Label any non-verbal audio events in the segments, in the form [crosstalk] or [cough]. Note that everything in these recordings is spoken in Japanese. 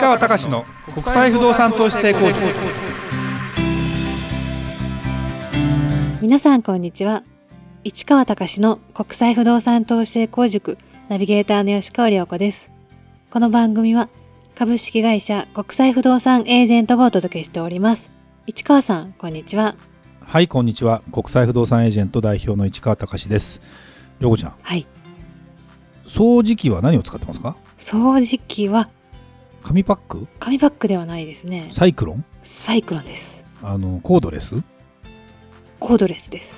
川隆の国際不動産投資成功塾。皆さんこんにちは。市川隆の国際不動産投資成功塾ナビゲーターの吉川良子です。この番組は株式会社国際不動産エージェントがお届けしております。市川さんこんにちは。はいこんにちは。国際不動産エージェント代表の市川隆です。良子ちゃん。はい。掃除機は何を使ってますか？掃除機は紙パック？紙パックではないですね。サイクロン？サイクロンです。あのコードレス？コードレスです。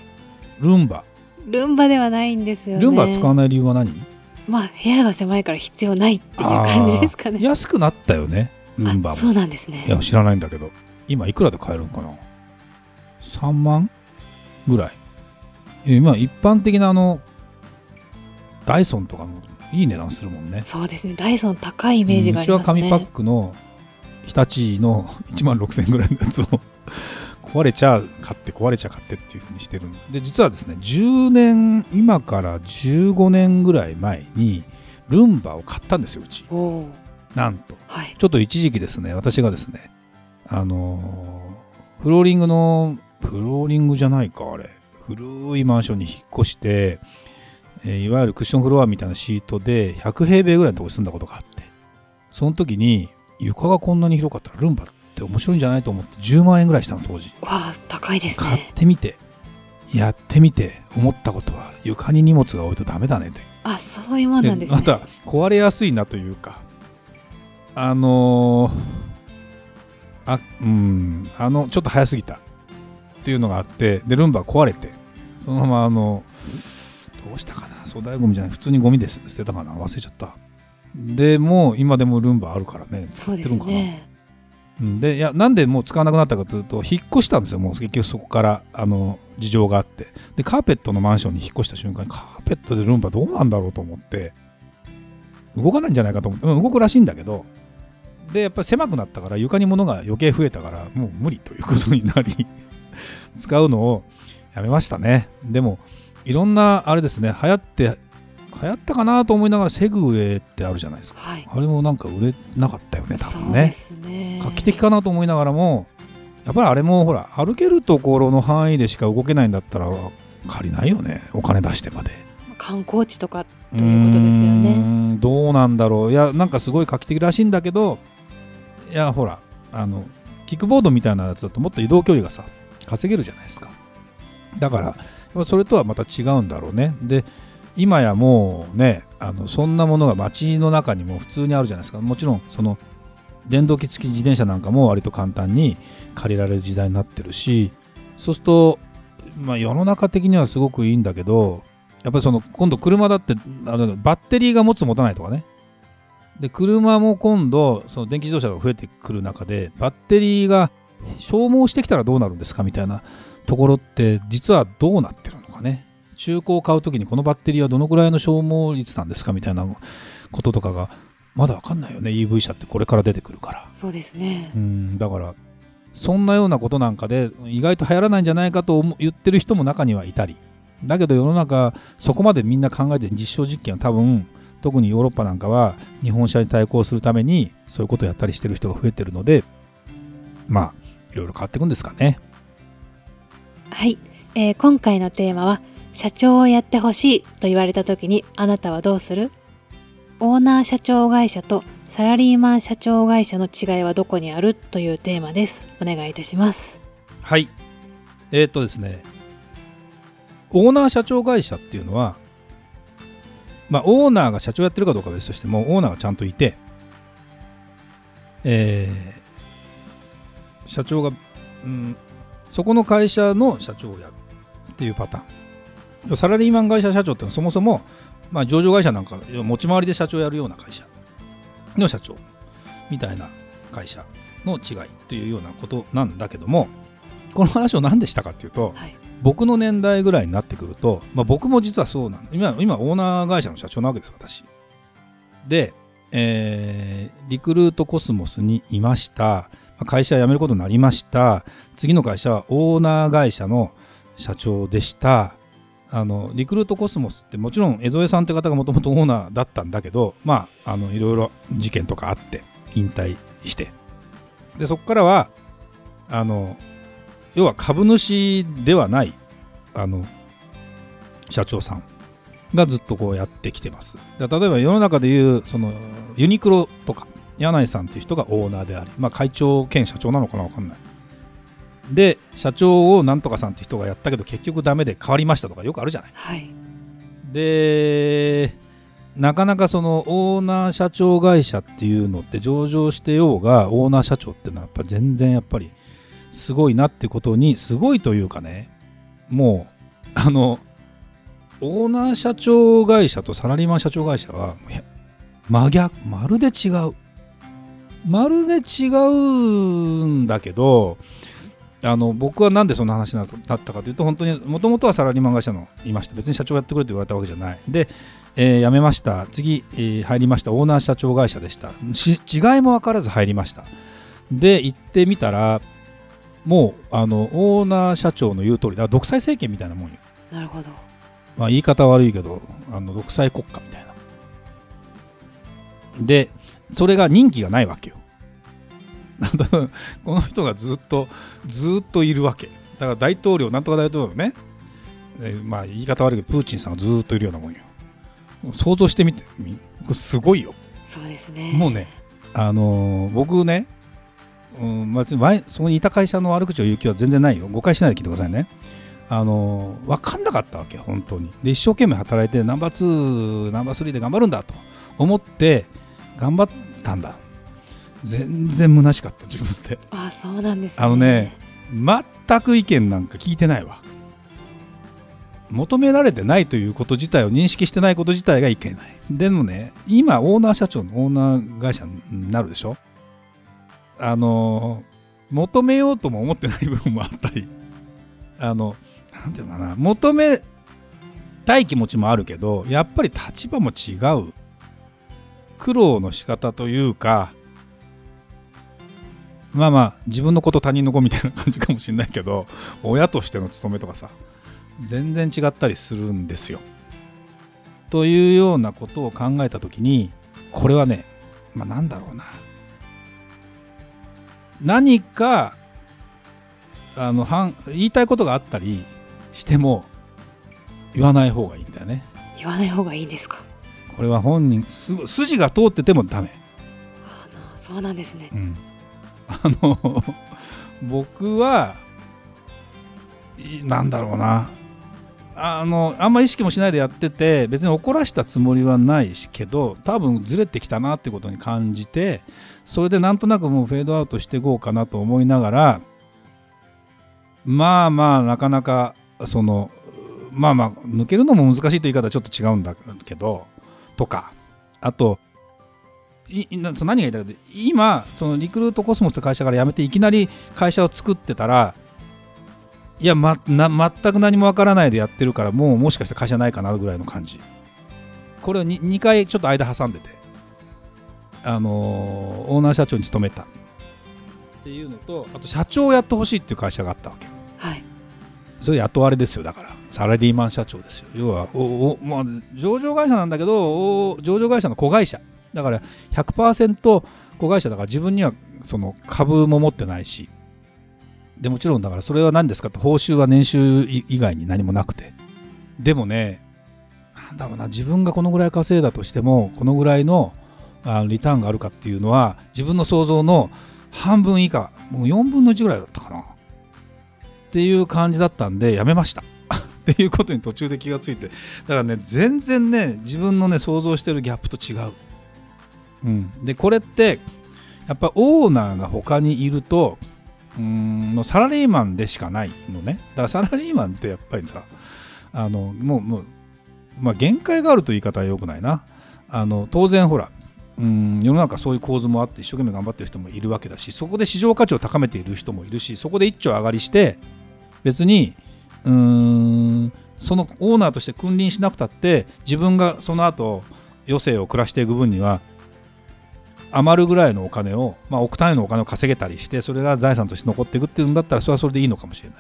ルンバ？ルンバではないんですよね。ルンバ使わない理由は何？まあ部屋が狭いから必要ないっていう感じですかね。安くなったよねルンバも。あそうなんですね。いや知らないんだけど。今いくらで買えるのかな？3万ぐらい。今一般的なあのダイソンとかもいい値段するもんね。そうですね。ダイソン高いイメージがありますね、うちは紙パックの日立の1万6000円ぐらいのやつを [laughs] 壊れちゃ買って壊れちゃ買ってっていうふうにしてるんで実はですね10年今から15年ぐらい前にルンバを買ったんですようち。なんと。はい。ちょっと一時期ですね私がですねあのーフローリングのフローリングじゃないかあれ。古いマンションに引っ越して、えーいわゆるクッションフロアみたいなシートで100平米ぐらいのところに住んだことがあってその時に床がこんなに広かったらルンバって面白いんじゃないと思って10万円ぐらいしたの当時。わあ高いです買っねてみてやってみて思ったことは床に荷物が置いてダメだねという。あそういうもんなんですね。また壊れやすいなというかあのーあうんあのちょっと早すぎたっていうのがあってでルンバ壊れてそのままあのどうしたかな粗大ゴミじゃない普通にゴミです捨てたかな忘れちゃった。でもう今でもルンバあるからね使ってるんかな。ねうん。でいやなんでもう使わなくなったかというと引っ越したんですよもう結局そこからあの事情があって。でカーペットのマンションに引っ越した瞬間にカーペットでルンバどうなんだろうと思って動かないんじゃないかと思って、うん動くらしいんだけどでやっぱり狭くなったから床に物が余計増えたからもう無理ということになり使うのをやめましたね。でもいろんなあれですね流行って流行ったかなと思いながらセグウェイってあるじゃないですか。はい。あれもなんか売れなかったよね多分ね。ね。画期的かなと思いながらもやっぱりあれもほら歩けるところの範囲でしか動けないんだったら借りないよねお金出してまで。観光地とかということですよね。どうなんだろう。いやなんかすごい画期的らしいんだけどいやほらあのキックボードみたいなやつだともっと移動距離がさ稼げるじゃないですか。だからやっぱそれとはまた違うんだろうね。で今やもうねあのそんなものが街の中にも普通にあるじゃないですか。もちろんその電動機付き自転車なんかも割と簡単に借りられる時代になってるしそうすると、まあ、世の中的にはすごくいいんだけどやっぱりその今度車だってあのバッテリーが持つ持たないとかね。で車も今度その電気自動車が増えてくる中でバッテリーが消耗してきたらどうなるんですかみたいなところって実はどうなってるのかね。中古を買うときにこのバッテリーはどのくらいの消耗率なんですかみたいなこととかがまだわかんないよね。EV 車ってこれから出てくるから。そうですね。うん。だからそんなようなことなんかで意外と流行らないんじゃないかと思言ってる人も中にはいたり。だけど世の中そこまでみんな考えて実証実験は多分特にヨーロッパなんかは日本車に対抗するためにそういうことをやったりしてる人が増えてるのでまあいろいろ変わっていくんですかねはい、えー今回のテーマは社長をやってほしいと言われた時にあなたはどうする？オーナー社長会社とサラリーマン社長会社の違いはどこにある？というテーマです。お願いいたします。はい。えー、っとですね。オーナー社長会社っていうのはまあオーナーが社長やってるかどうかは別としてもオーナーがちゃんといてえー社長が、うん、そこの会社の社長をやるっていうパターン。サラリーマン会社社長っていうのはそもそも、まあ、上場会社なんか持ち回りで社長をやるような会社の社長みたいな会社の違いというようなことなんだけどもこの話を何でしたかっていうとはい。僕の年代ぐらいになってくると、まあ、僕も実はそうなん今今オーナー会社の社長なわけです私。で、えーリクルートコスモスにいました。まあ会社辞めることになりました。次の会社はオーナー会社の社長でした。あのリクルートコスモスってもちろん江戸江さんって方がもともとオーナーだったんだけどまああのいろいろ事件とかあって引退して。でそこからはあの要は株主ではないあの社長さんがずっとこうやってきてます。例えば世の中でいうそのユニクロとか柳井さんっていう人がオーナーであり、まあ、会長兼社長なのかな分かんない。で社長をなんとかさんって人がやったけど結局ダメで変わりましたとかよくあるじゃない、はい、でなかなかそのオーナー社長会社っていうのって上場してようがオーナー社長っていうのはやっぱ全然やっぱりすごいなってことにすごいというかねもうあのオーナー社長会社とサラリーマン社長会社は真逆まるで違うまるで違うんだけどあの僕はなんでそんな話になったかというと本当にもともとはサラリーマン会社のいました別に社長やってくれと言われたわけじゃない。で、えー、辞めました。次、えー、入りました。オーナー社長会社でした。違いも分からず入りました。で行ってみたらもうあのオーナー社長の言う通りだ独裁政権みたいなもんよ。なるほど、まあ、言い方悪いけどあの独裁国家みたいな。でそれが任期がないわけよ。[laughs] この人がずっとずっといるわけ。だから大統領なんとか大統領ね、えー、まあ言い方悪いけどプーチンさんがずっといるようなもんよ。想像してみて。すごいよ。そうですね。もうねあのー、僕ね、うんまあ、前そこにいた会社の悪口を言う気は全然ないよ。誤解しないで聞いてくださいね。あのー、分かんなかったわけ本当に。で一生懸命働いてナンバー2ナンバー3で頑張るんだと思って頑張ったんだ。全然虚しかった自分ってあそうなんです、ね、あのね全く意見なんか聞いてないわ。求められてないということ自体を認識してないこと自体がいけない。でもね今オーナー社長のオーナー会社になるでしょ？あの求めようとも思ってない部分もあったり。あのなんていうのかな。求めたい気持ちもあるけどやっぱり立場も違う苦労の仕方というかまあまあ自分のこと他人の子みたいな感じかもしれないけど親としての務めとかさ全然違ったりするんですよ。というようなことを考えた時にこれはねまあなんだろうな何かあの言いたいことがあったりしても言わない方がいいんだよね。言わない方がいいんですか？これは本人筋が通っててもダメ。あそうなんですね。うんあの僕はなんだろうなあのあんま意識もしないでやってて別に怒らしたつもりはないしけど多分ずれてきたなってことに感じてそれでなんとなくもうフェードアウトしていこうかなと思いながらまあまあなかなかそのまあまあ抜けるのも難しいという言い方はちょっと違うんだけどとか。あといなそ何が言いたいか今そのリクルートコスモスって会社から辞めていきなり会社を作ってたらいや、ま、な全く何もわからないでやってるからもうもしかして会社ないかなぐらいの感じ。これを 2, 2回ちょっと間挟んでて。あのー、オーナー社長に勤めた。っていうのとあと社長をやってほしいっていう会社があったわけ。はい。それ雇われですよだからサラリーマン社長ですよ。要はおお、まあ、上場会社なんだけど上場会社の子会社。だから100%子会社だから自分にはその株も持ってないし。でもちろんだからそれは何ですかって報酬は年収以外に何もなくて。でもねなんだろうな自分がこのぐらい稼いだとしてもこのぐらいのあリターンがあるかっていうのは自分の想像の半分以下もう4分の1ぐらいだったかな。っていう感じだったんでやめました。っていうことに途中で気がついてだからね全然ね自分のね想像してるギャップと違う。うん、でこれってやっぱオーナーが他にいるとうんのサラリーマンでしかないのね。だからサラリーマンってやっぱりさあのもうもうまあ限界があるという言い方はよくないな。あの当然ほらうん世の中そういう構図もあって一生懸命頑張ってる人もいるわけだしそこで市場価値を高めている人もいるしそこで一丁上がりして別にうーんそのオーナーとして君臨しなくたって自分がその後余生を暮らしていく分には余るぐらいのお金を、まあ、億単位のお金を稼げたりしてそれが財産として残っていくっていうんだったらそれはそれでいいのかもしれない。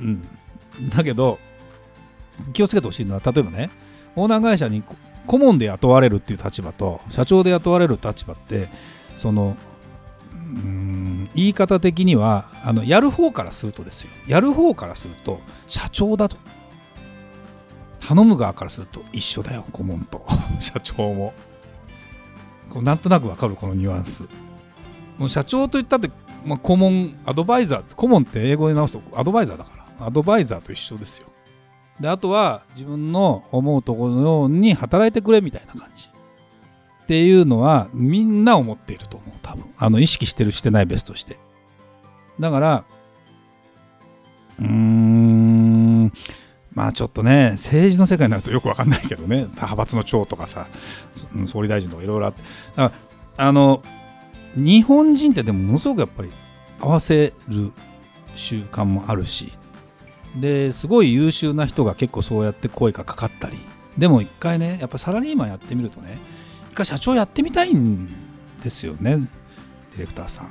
うん、だけど気をつけてほしいのは例えばねオーナー会社に顧問で雇われるっていう立場と社長で雇われる立場ってそのうん言い方的にはあのやる方からするとですよ。やる方からすると社長だと。頼む側からすると一緒だよ顧問と。[laughs] 社長もこうなんとなくわかるこのニュアンス。もう社長といったって、まあ、顧問アドバイザー顧問って英語で直すとアドバイザーだから。アドバイザーと一緒ですよ。であとは自分の思うところのように働いてくれみたいな感じ。っていうのはみんな思っていると思う多分。あの意識してるしてない別として。だからうーんまあちょっとね政治の世界になるとよくわかんないけどね。派閥の長とかさ総理大臣とかいろいろあって。だからあの日本人ってでもものすごくやっぱり合わせる習慣もあるし。ですごい優秀な人が結構そうやって声がかかったり。でも一回ねやっぱサラリーマンやってみるとね回社長やってみたいんですよねディレクターさん。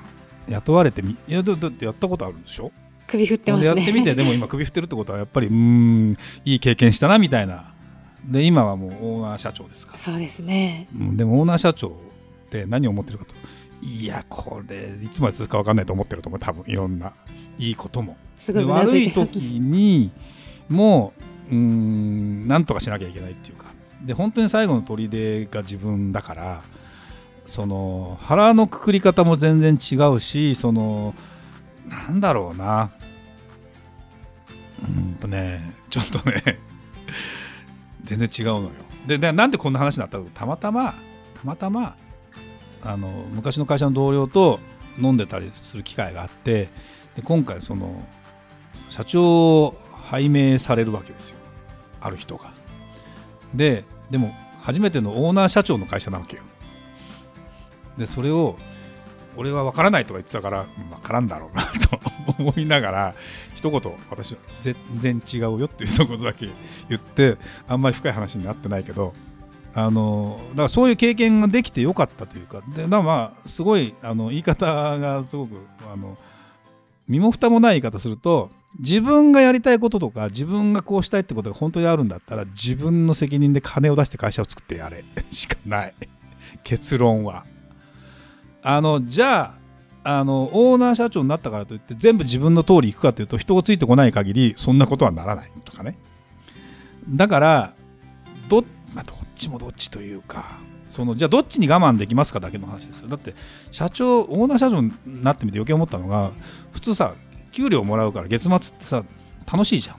雇われてみいやだってやったことあるでしょ？首振ってますね。やってみてでも今首振ってるってことはやっぱりうんいい経験したなみたいな。で今はもうオーナー社長ですから。そうですね。でもオーナー社長って何を思ってるかと。いやこれいつまで続くか分かんないと思ってると思う多分。いろんないいことも。すごい悪い時にもううん何とかしなきゃいけないっていうかで本当に最後の砦が自分だからその腹のくくり方も全然違うしそのなんだろうな。うんとねちょっとね全然違うのよ。ででなんでこんな話になったの？たまたまたまたまあの昔の会社の同僚と飲んでたりする機会があってで今回その社長を拝命されるわけですよ。ある人が。ででも初めてのオーナー社長の会社なわけよ。でそれを俺は分からないとか言ってたから分からんだろうなと思いながら一言私は全然違うよっていうことだけ言ってあんまり深い話になってないけどあのだからそういう経験ができてよかったというかでだかまあすごいあの言い方がすごくあの身も蓋もない言い方すると自分がやりたいこととか自分がこうしたいってことが本当にあるんだったら自分の責任で金を出して会社を作ってやれ。[laughs] しかない。結論は。あのじゃああのオーナー社長になったからといって全部自分の通り行くかというと人がついてこない限りそんなことはならない。とかね。だからど,、まあ、どっちもどっちというかそのじゃあどっちに我慢できますかだけの話ですよ。だって社長オーナー社長になってみて余計思ったのが普通さ給料もらうから月末ってさ楽しいじゃん。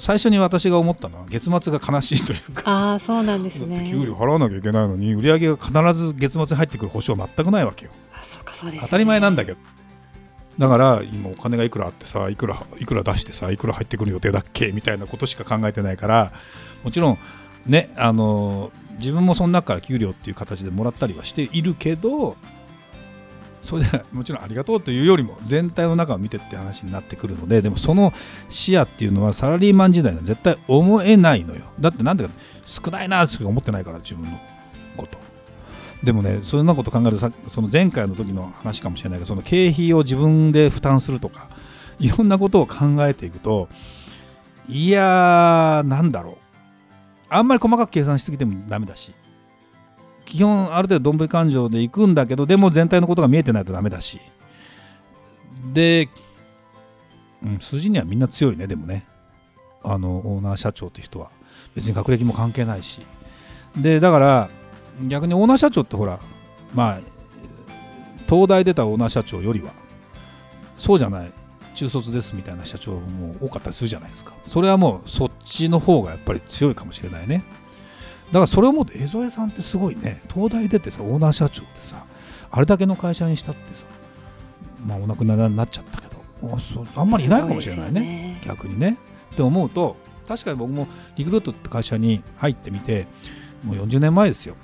最初に私が思ったのは月末が悲しいというか。ああそうなんですね。給料払わなきゃいけないのに売り上げが必ず月末に入ってくる保証は全くないわけよ。あそうかそうです、ね、当たり前なんだけど。だから今お金がいくらあってさいくらいくら出してさいくら入ってくる予定だっけみたいなことしか考えてないからもちろんねあの自分もその中から給料っていう形でもらったりはしているけどそれでもちろんありがとうというよりも全体の中を見てって話になってくるのででもその視野っていうのはサラリーマン時代には絶対思えないのよ。だってなんでか少ないなしか思ってないから自分のこと。でもねそんなこと考えるとその前回の時の話かもしれないけどその経費を自分で負担するとかいろんなことを考えていくといやーなんだろう。あんまり細かく計算しすぎてもダメだし基本ある程度どんぶり勘定でいくんだけどでも全体のことが見えてないとダメだし。で、うん、数字にはみんな強いねでもね。あのオーナー社長って人は。別に学歴も関係ないし。でだから逆にオーナー社長ってほらまあ東大出たオーナー社長よりはそうじゃない中卒ですみたいな社長も多かったりするじゃないですか。それはもうそっちの方がやっぱり強いかもしれないね。からそれを思うと江添さんってすごいね東大出てさオーナー社長でさあれだけの会社にしたってさまあお亡くなりになっちゃったけどあそうあんまりいないかもしれないね、ね、逆にね。って思うと確かに僕もリクルートって会社に入ってみてもう40年前ですよ。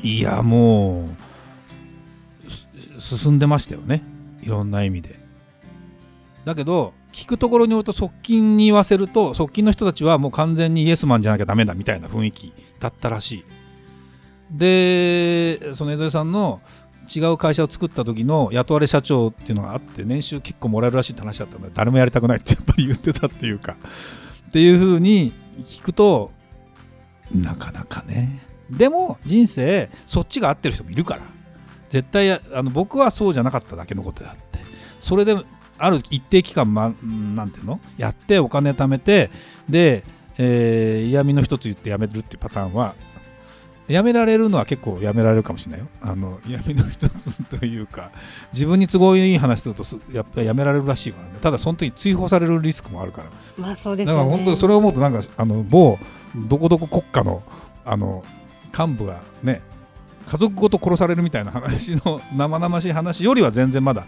いやもう進んでましたよね。いろんな意味で。だけど聞くところによると側近に言わせると側近の人たちはもう完全にイエスマンじゃなきゃダメだみたいな雰囲気だったらしい。でその江添さんの違う会社を作った時の雇われ社長っていうのがあって年収結構もらえるらしいって話だったので誰もやりたくないってやっぱり言ってたっていうか。っていうふうに聞くとなかなかね。でも人生そっちが合ってる人もいるから。絶対あの僕はそうじゃなかっただけのことであって。それである一定期間、ま、なんていうの？やってお金貯めてで、えー嫌味の一つ言って辞めるっていうパターンはやめられるのは結構やめられるかもしれないよ。あの闇の一つというか自分に都合いい話するとすやっぱりやめられるらしいからね。ただその時に追放されるリスクもあるから。まあそうですだから本当にそれを思うとなんかあの某どこどこ国家のあの幹部がね家族ごと殺されるみたいな話の生々しい話よりは全然まだ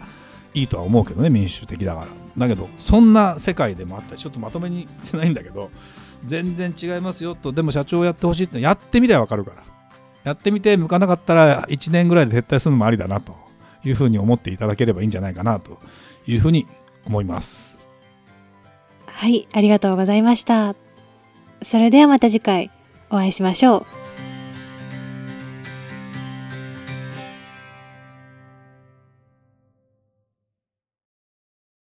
いいとは思うけどね民主的だから。だけどそんな世界でもあったりちょっとまとめに言ってないんだけど全然違いますよとでも社長やってほしいってやってみりゃ分かるから。やってみて向かなかったら1年ぐらいで撤退するのもありだなというふうに思っていただければいいんじゃないかなというふうに思います。はいありがとうございました。それではまた次回お会いしましょう。